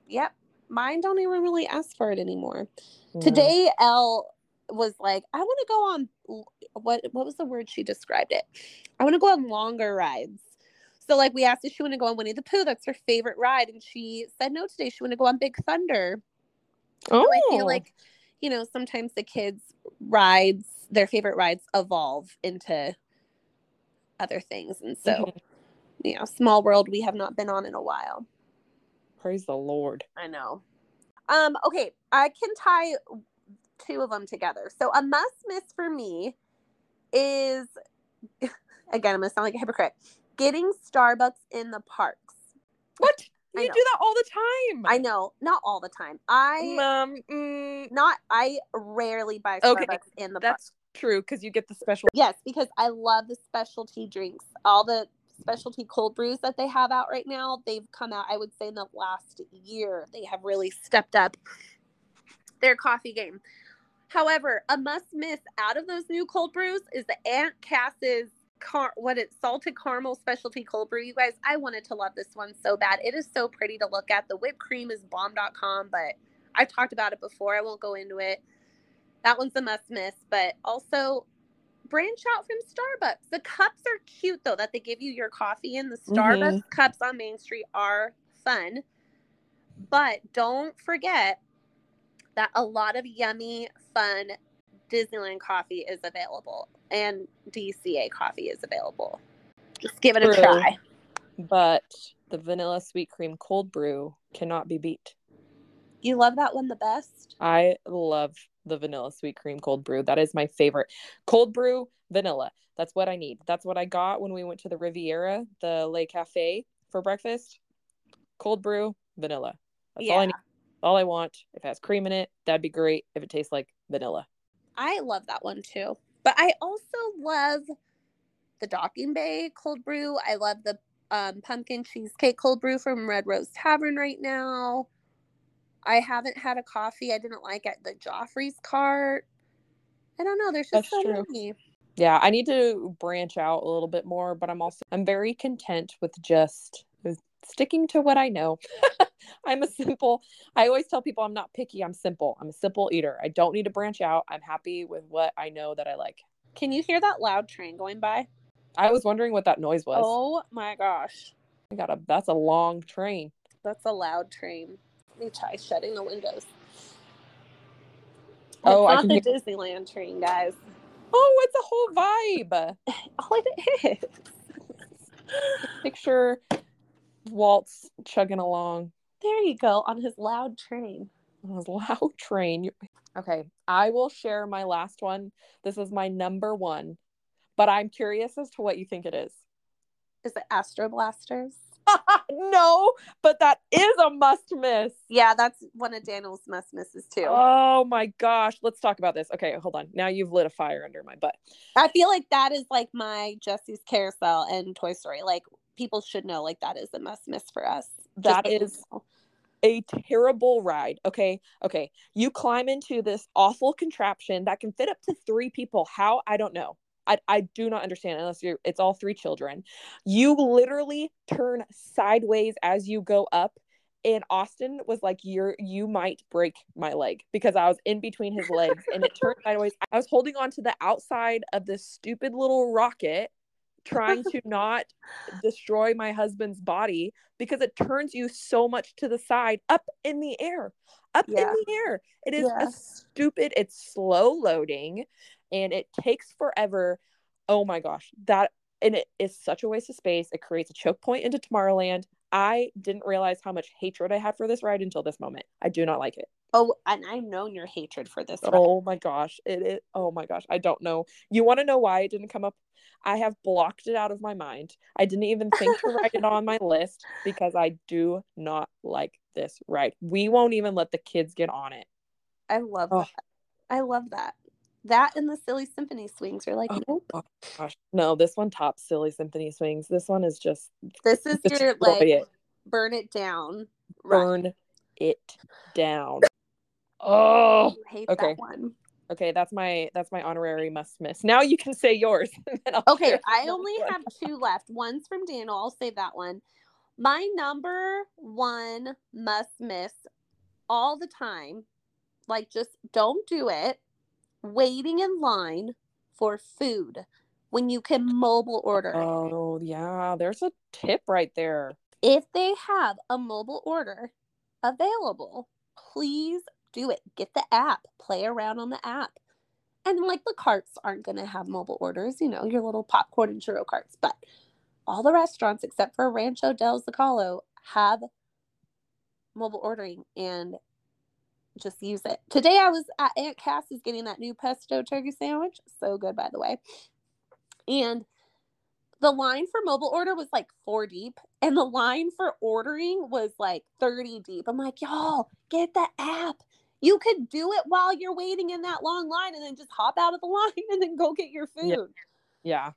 Yep. Mine don't even really ask for it anymore. No. Today, Elle was like, I want to go on what what was the word she described it? I want to go on longer rides. So like we asked if she want to go on Winnie the Pooh, that's her favorite ride, and she said no today. She want to go on Big Thunder. Oh, I feel like, you know, sometimes the kids' rides, their favorite rides evolve into other things. And so, Mhm. you know, small world we have not been on in a while. Praise the Lord. I know. Um, okay, I can tie two of them together. So a must miss for me is again, I'm gonna sound like a hypocrite. Getting Starbucks in the parks. What? You do that all the time. I know, not all the time. I Mom, mm, not I rarely buy Starbucks Okay, in the park. that's true because you get the special. Yes, because I love the specialty drinks. All the specialty cold brews that they have out right now, they've come out, I would say, in the last year. They have really stepped up their coffee game. However, a must miss out of those new cold brews is the Aunt Cass's car what it's salted caramel specialty cold brew. You guys, I wanted to love this one so bad. It is so pretty to look at. The whipped cream is bomb.com, but I've talked about it before. I won't go into it. That one's a must miss, but also branch out from Starbucks. The cups are cute though that they give you your coffee in. The mm-hmm. Starbucks cups on Main Street are fun. But don't forget that a lot of yummy, fun Disneyland coffee is available and DCA coffee is available. Just give it a try. But the vanilla sweet cream cold brew cannot be beat. You love that one the best? I love the vanilla sweet cream cold brew. That is my favorite. Cold brew, vanilla. That's what I need. That's what I got when we went to the Riviera, the Le Cafe for breakfast. Cold brew, vanilla. That's all I need. All I want. If it has cream in it, that'd be great. If it tastes like vanilla. I love that one too. But I also love the Docking Bay cold brew. I love the um, pumpkin cheesecake cold brew from Red Rose Tavern right now. I haven't had a coffee I didn't like at the Joffrey's cart. I don't know. There's just That's so true. many. Yeah, I need to branch out a little bit more, but I'm also I'm very content with just uh, sticking to what I know. I'm a simple. I always tell people I'm not picky. I'm simple. I'm a simple eater. I don't need to branch out. I'm happy with what I know that I like. Can you hear that loud train going by? I was wondering what that noise was. Oh my gosh. I got a that's a long train. That's a loud train. Let me try shutting the windows. Oh, it's I not can the hear- Disneyland train, guys. Oh, it's a whole vibe. Oh, it is. Picture Walt's chugging along There you go on his loud train. on his loud train. Okay, I will share my last one. This is my number one, but I'm curious as to what you think it is. Is it Astro Blasters? no, but that is a must miss. Yeah, that's one of Daniel's must misses too. Oh my gosh, let's talk about this. Okay, hold on. Now you've lit a fire under my butt. I feel like that is like my Jessie's Carousel and Toy Story. Like people should know, like that is a must miss for us. That you is- a terrible ride. Okay. Okay. You climb into this awful contraption that can fit up to three people. How? I don't know. I, I do not understand unless you're it's all three children. You literally turn sideways as you go up. And Austin was like, You're you might break my leg because I was in between his legs and it turned sideways. I was holding on to the outside of this stupid little rocket, trying to not destroy my husband's body because it turns you so much to the side up in the air up Yeah. in the air it is Yeah. a stupid it's slow loading and it takes forever oh my gosh that and it is such a waste of space it creates a choke point into tomorrowland i didn't realize how much hatred i had for this ride until this moment i do not like it Oh, and I've known your hatred for this. ride. oh my gosh it is oh my gosh i don't know you want to know why it didn't come up i have blocked it out of my mind i didn't even think to write it on my list because i do not like this ride we won't even let the kids get on it I love Oh. that. I love that. That and the silly symphony swings are like, Oh. nope. gosh no this one tops silly symphony swings this one is just This is destroy your like it burn it down. ride. burn it down oh You hate okay. that one. okay that's my that's my honorary must miss now you can say yours and then I'll Okay, I only one. have two left. One's from Daniel. I'll save that one. My number one must miss all the time, like just don't do it, waiting in line for food when you can mobile order. oh yeah there's a tip right there if they have a mobile order available, please do it. Get the app, play around on the app. And like the carts aren't going to have mobile orders, you know, your little popcorn and churro carts, but all the restaurants except for Rancho del Zocalo have mobile ordering and just use it. Today I was at Aunt Cass's getting that new pesto turkey sandwich. So good, by the way. And the line for mobile order was like four deep, and the line for ordering was like 30 deep. I'm like, y'all, get the app. You could do it while you're waiting in that long line and then just hop out of the line and then go get your food. Yeah. yeah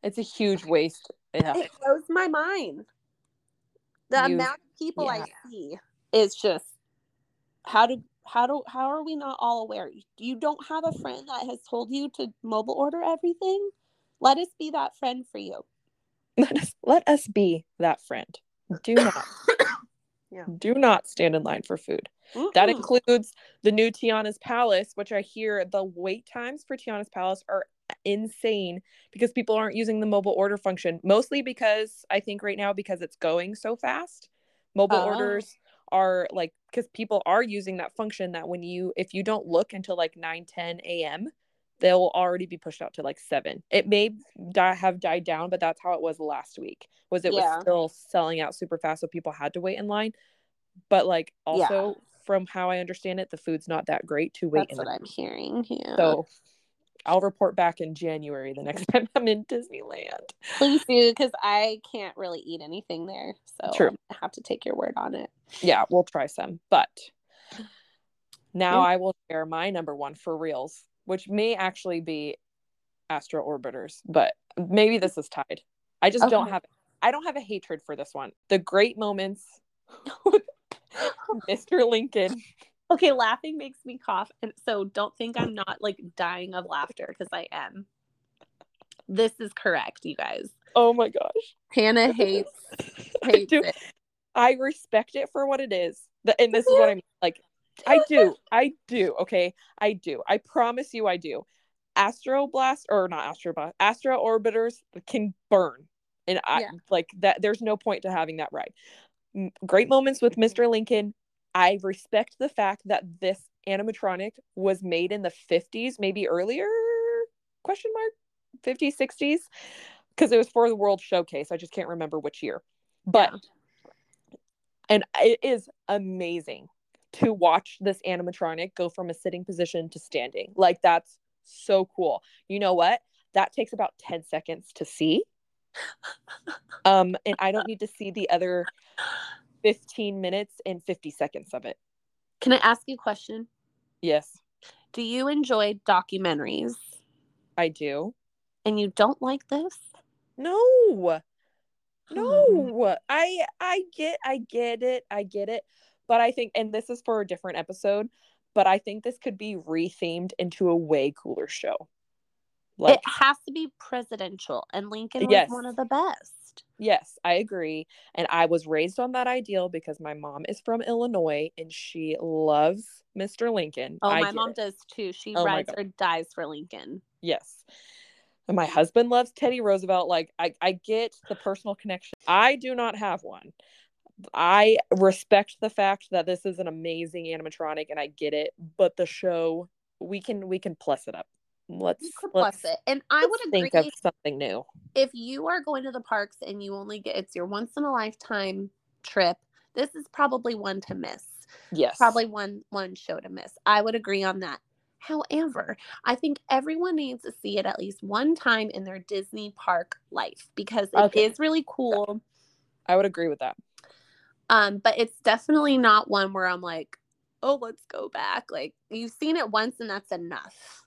it's a huge waste yeah It blows my mind. The You- amount of people yeah. I see is just how do how do how are we not all aware? You don't have a friend that has told you to mobile order everything? Let us be that friend for you. let us let us be that friend do not Yeah. do not stand in line for food that Mm-mm. includes the new tiana's palace which i hear the wait times for tiana's palace are insane because people aren't using the mobile order function mostly because i think right now because it's going so fast mobile Oh. orders are like because people are using that function that when you if you don't look until like 9 10 a.m they'll already be pushed out to like 7 it may die, have died down but that's how it was last week was it Yeah. was still selling out super fast so people had to wait in line but like also from how i understand it the food's not that great to wait That's in what I'm hearing. Yeah. so I'll report back in January the next time I'm in Disneyland. please do because I can't really eat anything there. So True. I have to take your word on it. Yeah, we'll try some. But now Yeah. I will share my number one for reals, which may actually be Astro Orbiters, but maybe this is tied. I just don't have I don't have a hatred for this one. The great moments with Mr. Lincoln. Okay, laughing makes me cough. And so don't think I'm not like dying of laughter because I am. This is correct, you guys. Oh my gosh. Hannah hates I hates do it. I respect it for what it is. And this is what I mean. Like, I do. I do. Okay. I do. I promise you I do. Astro Blast or not Astro Blast, Astro Orbiters can burn. And I Yeah. like that. There's no point to having that ride. Great moments with Mr. Lincoln. I respect the fact that this animatronic was made in the 50s, maybe earlier? Question mark? 50s, 60s? Because it was for the World Showcase. I just can't remember which year. But and it is amazing to watch this animatronic go from a sitting position to standing. Like that's so cool. You know what? That takes about 10 seconds to see. Um, and I don't need to see the other 15 minutes and 50 seconds of it. Can I ask you a question? Yes, Do you enjoy documentaries I do. and you don't like this? No. No. I I get I get it. I get it. But I think and this is for a different episode, but I think this could be rethemed into a way cooler show. Like it has to be presidential, and Lincoln was Yes. one of the best. Yes, I agree. And I was raised on that ideal because my mom is from Illinois and she loves Mr. Lincoln. Oh, I my mom it. does too. She Oh rides or dies for Lincoln. Yes. And my husband loves Teddy Roosevelt. Like I, I get the personal connection. I do not have one. I respect the fact that this is an amazing animatronic and I get it, but the show we can we can plus it up. Let's let's, it, and I would agree. think of something new. if you are going to the parks and you only get it's your once in a lifetime trip, this is probably one to miss. Yes. Probably one one show to miss. I would agree on that. However, I think everyone needs to see it at least one time in their Disney park life because it is Okay. really cool. I would agree with that. Um, but it's definitely not one where I'm like, oh, let's go back. Like you've seen it once and that's enough.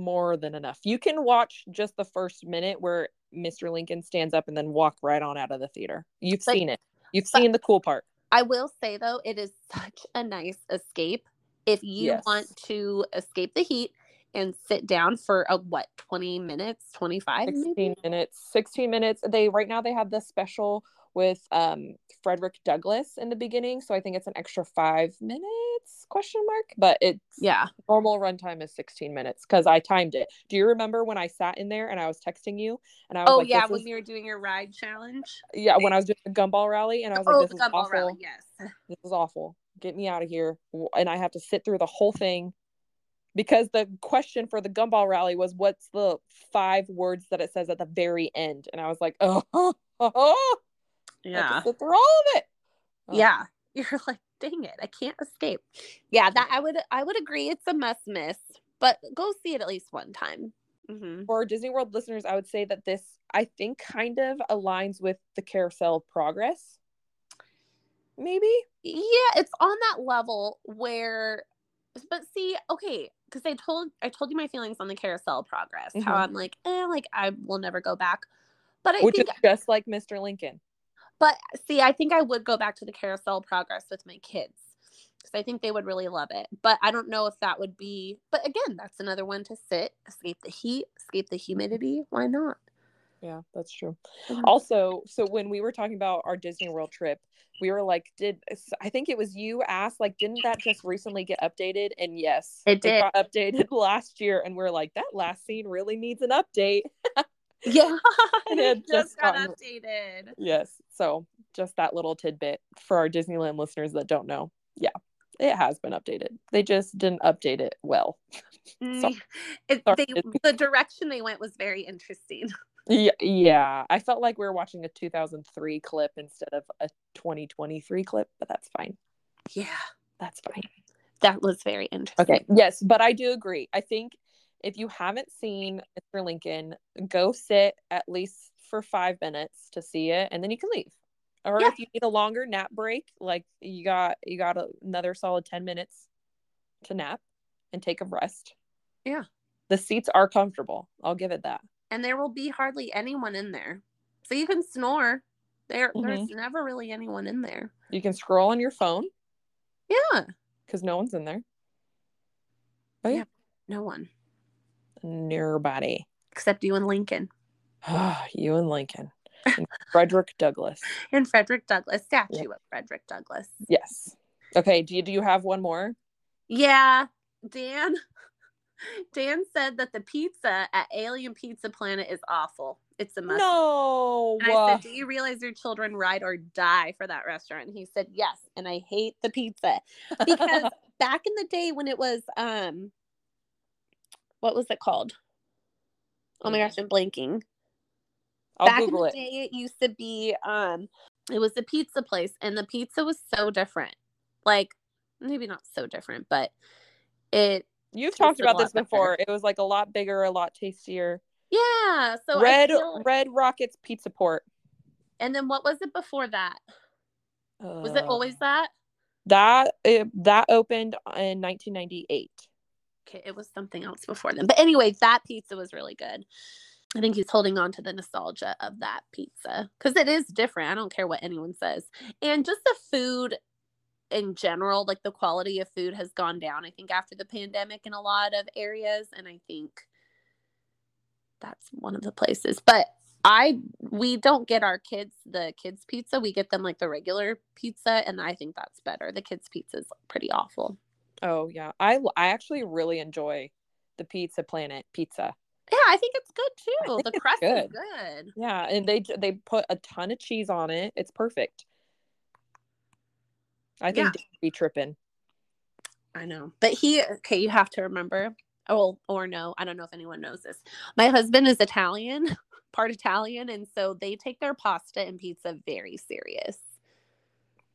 More than enough. You can watch just the first minute where Mr. Lincoln stands up and then walk right on out of the theater. You've But- seen it. You've seen the cool part. I will say though, it is such a nice escape if you Yes. want to escape the heat and sit down for a what 20 minutes 25 16 maybe minutes 16 minutes they right now they have this special with um frederick douglass in the beginning so i think it's an extra five minutes question mark but it's yeah. normal runtime is 16 minutes because i timed it. Do you remember when i sat in there and i was texting you and i was oh like yeah when is- you were doing your ride challenge? Yeah when i was doing the gumball rally and i was oh like this is awful rally yes. This is awful. Get me out of here and i have to sit through the whole thing because the question for the gumball rally was what's the five words that it says at the very end? And i was like oh, oh, oh yeah. to sit through all of it. Oh, yeah. You're like dang it. I can't escape. Yeah that i would i would agree. It's a must miss but go see it at least one time. Hmm for disney world listeners i would say that this i think kind of aligns with the carousel of progress. Maybe? Yeah it's on that level where but see okay because i told i told you my feelings on the carousel progress how Mhm. i'm like eh, like i will never go back. But i which think is just like mr lincoln but see i think i would go back to the carousel progress with my kids because i think they would really love it. But i don't know if that would be but again that's another one to sit escape the heat escape the humidity. Why not? Yeah that's true. Mhm. also so when we were talking about our disney world trip we were like did i think it was you asked like didn't that just recently get updated? And yes It did. got updated last year. And we're like that last scene really needs an update yeah. It it just just got updated. Yes so just that little tidbit for our disneyland listeners that don't know. Yeah it has been updated. They just didn't update it well. Mm, Sorry. it, they, the direction they went was very interesting. Yeah yeah i felt like we were watching a 2003 clip instead of a 2023 clip but that's fine. Yeah. That's fine. That was very interesting. Okay. Yes, but I do agree. I think if you haven't seen Mr. Lincoln, go sit at least for five minutes to see it, and then you can leave. Or Yeah. if you need a longer nap break, like you got you got a, another solid ten minutes to nap and take a rest. Yeah. The seats are comfortable. I'll give it that. and there will be hardly anyone in there so you can snore there Mhm. there's never really anyone in there You can scroll on your phone yeah because no one's in there. Oh yeah, no one nobody. except you and lincoln you and Lincoln, and Frederick Douglass. and frederick douglass statue Yeah. of frederick douglass Yes. Okay. Do you do you have one more? yeah dan dan said that the pizza at alien pizza planet is awful it's a must No. And I said, Do you realize your children ride or die for that restaurant? And he said, Yes. And I hate the pizza because back in the day when it was um what was it called? Oh my gosh, I'm blanking. I'll back Google in the it. day it used to be um it was a pizza place and the pizza was so different. Like maybe not so different, but it You've talked about this better. before. It was like a lot bigger, a lot tastier. yeah. So Red feel- Redd Rockett's Pizza Port. and then what was it before that? Was it Uh, always that? that? It, that opened in 1998. It was something else before then. But anyway, that pizza was really good. I think he's holding on to the nostalgia of that pizza because it is different. I don't care what anyone says. And just the food in general, like the quality of food has gone down, I think, after the pandemic in a lot of areas. And I think that's one of the places. But I, we don't get our kids the kids' pizza. We get them like the regular pizza. And I think that's better. The kids' pizza is pretty awful. Oh yeah, I I actually really enjoy the Pizza Planet pizza. Yeah, I think it's good too. The crust is good. good. Yeah, and they they put a ton of cheese on it. It's perfect. I think Yeah. Be tripping. I know. But he okay, you have to remember. Oh, or no, I don't know if anyone knows this. My husband is Italian, part Italian, and so they take their pasta and pizza very serious.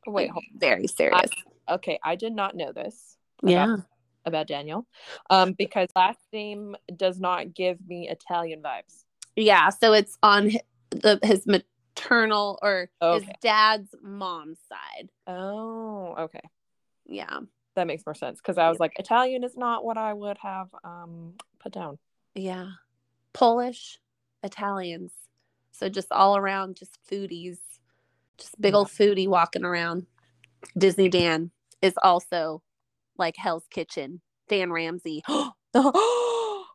Wait, Like, very serious. okay, I did not know this about- yeah. about Daniel, um, because last name does not give me Italian vibes. Yeah, so it's on hi- the his maternal or Okay. his dad's mom's side. Oh, okay, Yeah. that makes more sense. Because I was like, Italian is not what I would have um put down. Yeah. Polish, Italians. So just all around just foodies. Just big old foodie walking around. Disney Dan is also like Hell's Kitchen. Dan Ramsay.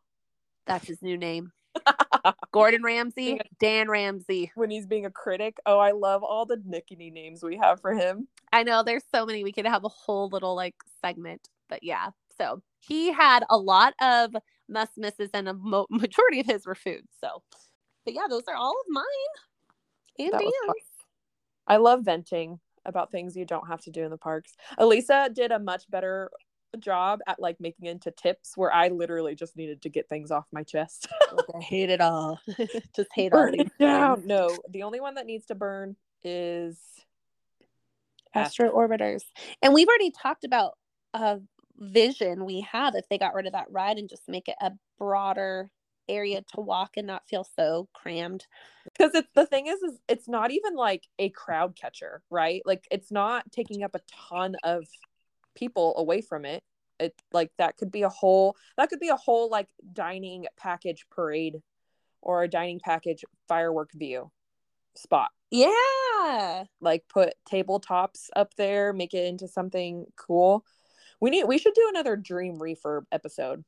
That's his new name. Gordon Ramsay, Dan Ramsay. when he's being a critic. Oh, I love all the nickety names we have for him. I know there's so many. We could have a whole little like segment, but yeah. So he had a lot of must misses, and a mo- majority of his were food. So, but yeah, those are all of mine. And That was fun. Dan's. I love venting about things you don't have to do in the parks. Elisa did a much better job at like making into tips where I literally just needed to get things off my chest. I hate it all. Just hate all burn these it down. things. No, the only one that needs to burn is Astro orbiters. And we've already talked about a vision we have if they got rid of that ride and just make it a broader area to walk and not feel so crammed. because it's the thing is is it's not even like a crowd catcher, right? Like it's not taking up a ton of people away from it. It like that could be a whole that could be a whole like dining package parade or a dining package firework view spot. Yeah. Like put tabletops up there, make it into something cool. We need we should do another dream refurb episode.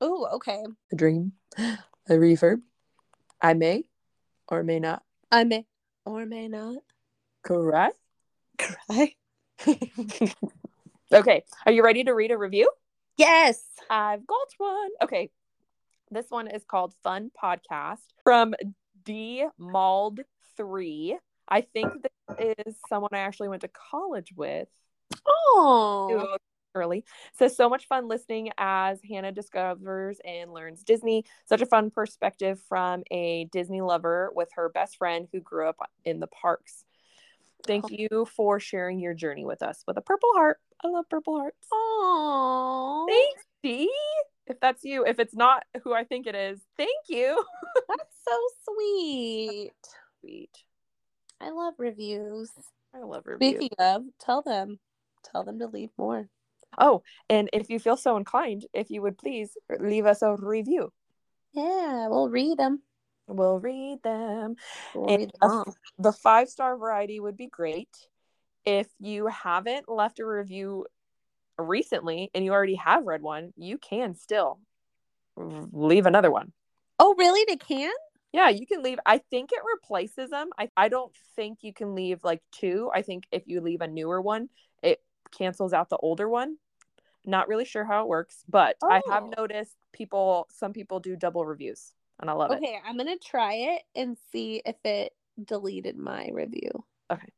Oh, okay. A dream, a reverb. I may or may not. I may or may not Correct. cry. okay, are you ready to read a review? Yes. I've got one. Okay, this one is called Fun Podcast from D Mald Three. I think this is someone I actually went to college with. Oh. Early. Says so much fun listening as Hannah discovers and learns Disney. Such a fun perspective from a Disney lover with her best friend who grew up in the parks. Thank you for sharing your journey with us with a purple heart. I love purple hearts. Oh. Thanks, Dee. If that's you, if it's not who I think it is, thank you. That's so sweet. Sweet. I love reviews. I love reviews. Speaking of, tell them. Tell them to leave more. Oh, and if you feel so inclined, if you would please leave us a review. Yeah, we'll read them. We'll read them. We'll read them a- The five star variety would be great. If you haven't left a review recently and you already have read one, you can still leave another one. Oh, really? They can? Yeah, you can leave. I think it replaces them. I, I don't think you can leave like two. I think if you leave a newer one, it cancels out the older one. Not really sure how it works, but I have Oh. noticed people, some people do double reviews, and I love it. Okay, I'm gonna try it and see if it deleted my review. Okay,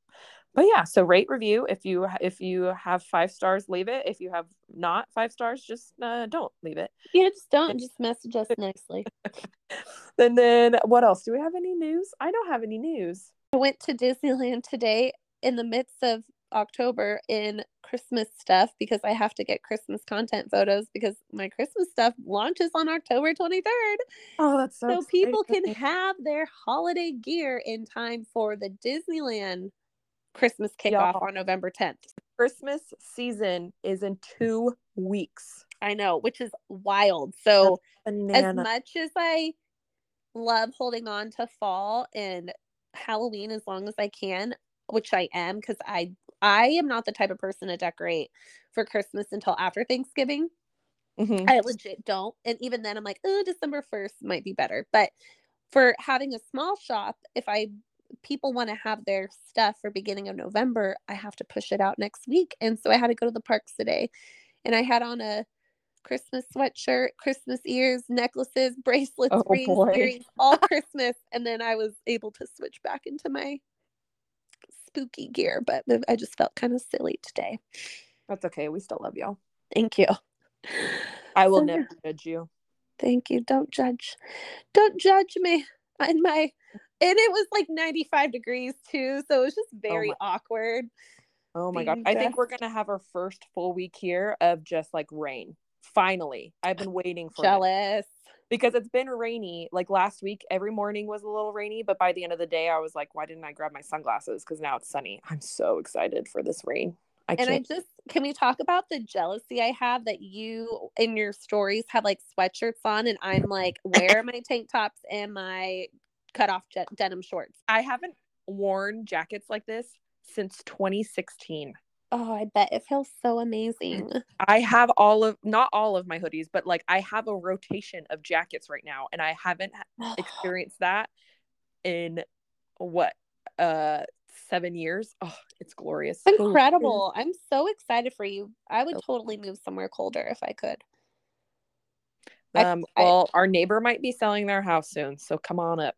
but yeah, so rate review if you if you have five stars, leave it. If you have not five stars, just uh, don't leave it. Yeah, just don't. Just message us nicely. and then what else? Do we have any news? I don't have any news. I went to Disneyland today in the midst of October in Christmas stuff because I have to get Christmas content photos because my Christmas stuff launches on October 23rd. Oh, that's so, so people can have their holiday gear in time for the Disneyland Christmas kickoff Y'all. on November 10th. Christmas season is in two weeks. I know, which is wild. So as much as I love holding on to fall and Halloween as long as I can, which I am because I I am not the type of person to decorate for Christmas until after Thanksgiving. Mhm. I legit don't. And even then I'm like, oh, December 1st might be better. But for having a small shop, if I people want to have their stuff for beginning of November, I have to push it out next week. And so I had to go to the parks today and I had on a Christmas sweatshirt, Christmas ears, necklaces, bracelets, Oh, rings, earrings, all Christmas. And then I was able to switch back into my spooky gear, but I just felt kind of silly today. That's okay. We still love y'all. Thank you. I will So, never judge you. Thank you. Don't judge. Don't judge me. And my and it was like 95 degrees too, so it was just oh very my- awkward. Oh my god. being I think we're gonna have our first full week here of just like rain. Finally. I've been waiting for. Jealous. because it's been rainy. Like last week, every morning was a little rainy, but by the end of the day, I was like, why didn't I grab my sunglasses? Because now it's sunny. I'm so excited for this rain. I And I just can we talk about the jealousy I have that you in your stories have like sweatshirts on and I'm like wear my tank tops and my cut off je- denim shorts. I haven't worn jackets like this since 2016. Oh, I bet it feels so amazing. I have all of not all of my hoodies, but like I have a rotation of jackets right now, and I haven't experienced that in what uh seven years. Oh, it's glorious. Incredible. I'm so excited for you. I would totally move somewhere colder if I could. Um, I- well, our neighbor might be selling their house soon, so come on up.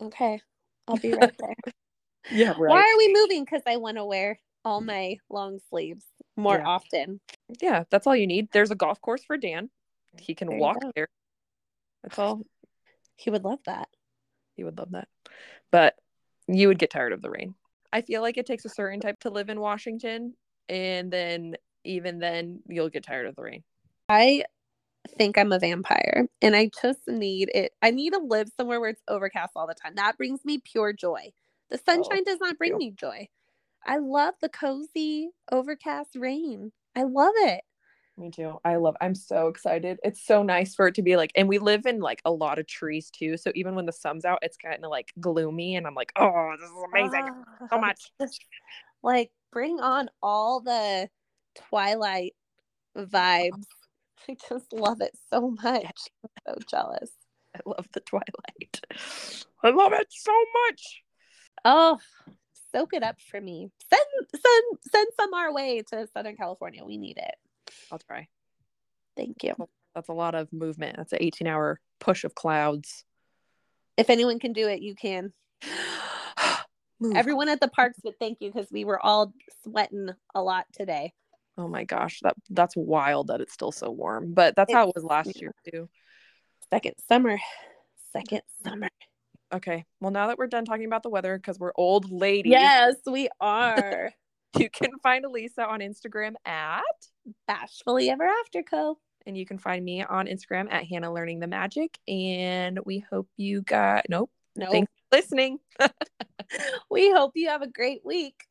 Okay. I'll be right there. Yeah, Why are we moving? Because I want to wear all mm-hmm. my long sleeves more Yeah. often. Yeah, that's all you need. There's a golf course for Dan. He can There walk there. That's all. He would love that. He would love that. But you would get tired of the rain. I feel like it takes a certain type to live in Washington, and then even then you'll get tired of the rain. I think I'm a vampire and I just need it. I need to live somewhere where it's overcast all the time. That brings me pure joy. The oh, sunshine does not bring me joy. I love the cozy, overcast rain. I love it. Me too. I love I'm so excited. It's so nice for it to be like and we live in like a lot of trees too. So even when the sun's out, it's kind of like gloomy and I'm like, "Oh, this is amazing." Ah, so much. just, like bring on all the twilight vibes. I just love it so much. I'm so jealous. I love the twilight. I love it so much. Oh, soak it up for me. Send send send some our way to Southern California. We need it. I'll try. Thank you. That's a lot of movement. That's an 18 hour push of clouds. If anyone can do it, you can. Everyone at the parks would thank you because we were all sweating a lot today. oh my gosh, that that's wild that it's still so warm. But that's how it was last year too. Second summer. Second summer. Okay. Well, now that we're done talking about the weather, because we're old ladies, Yes, we are. you can find Elisa on Instagram at, Bashfully ever after co. and you can find me on Instagram at Hannah Learning the Magic. And we hope you got, nope, No, thanks for listening. we hope you have a great week.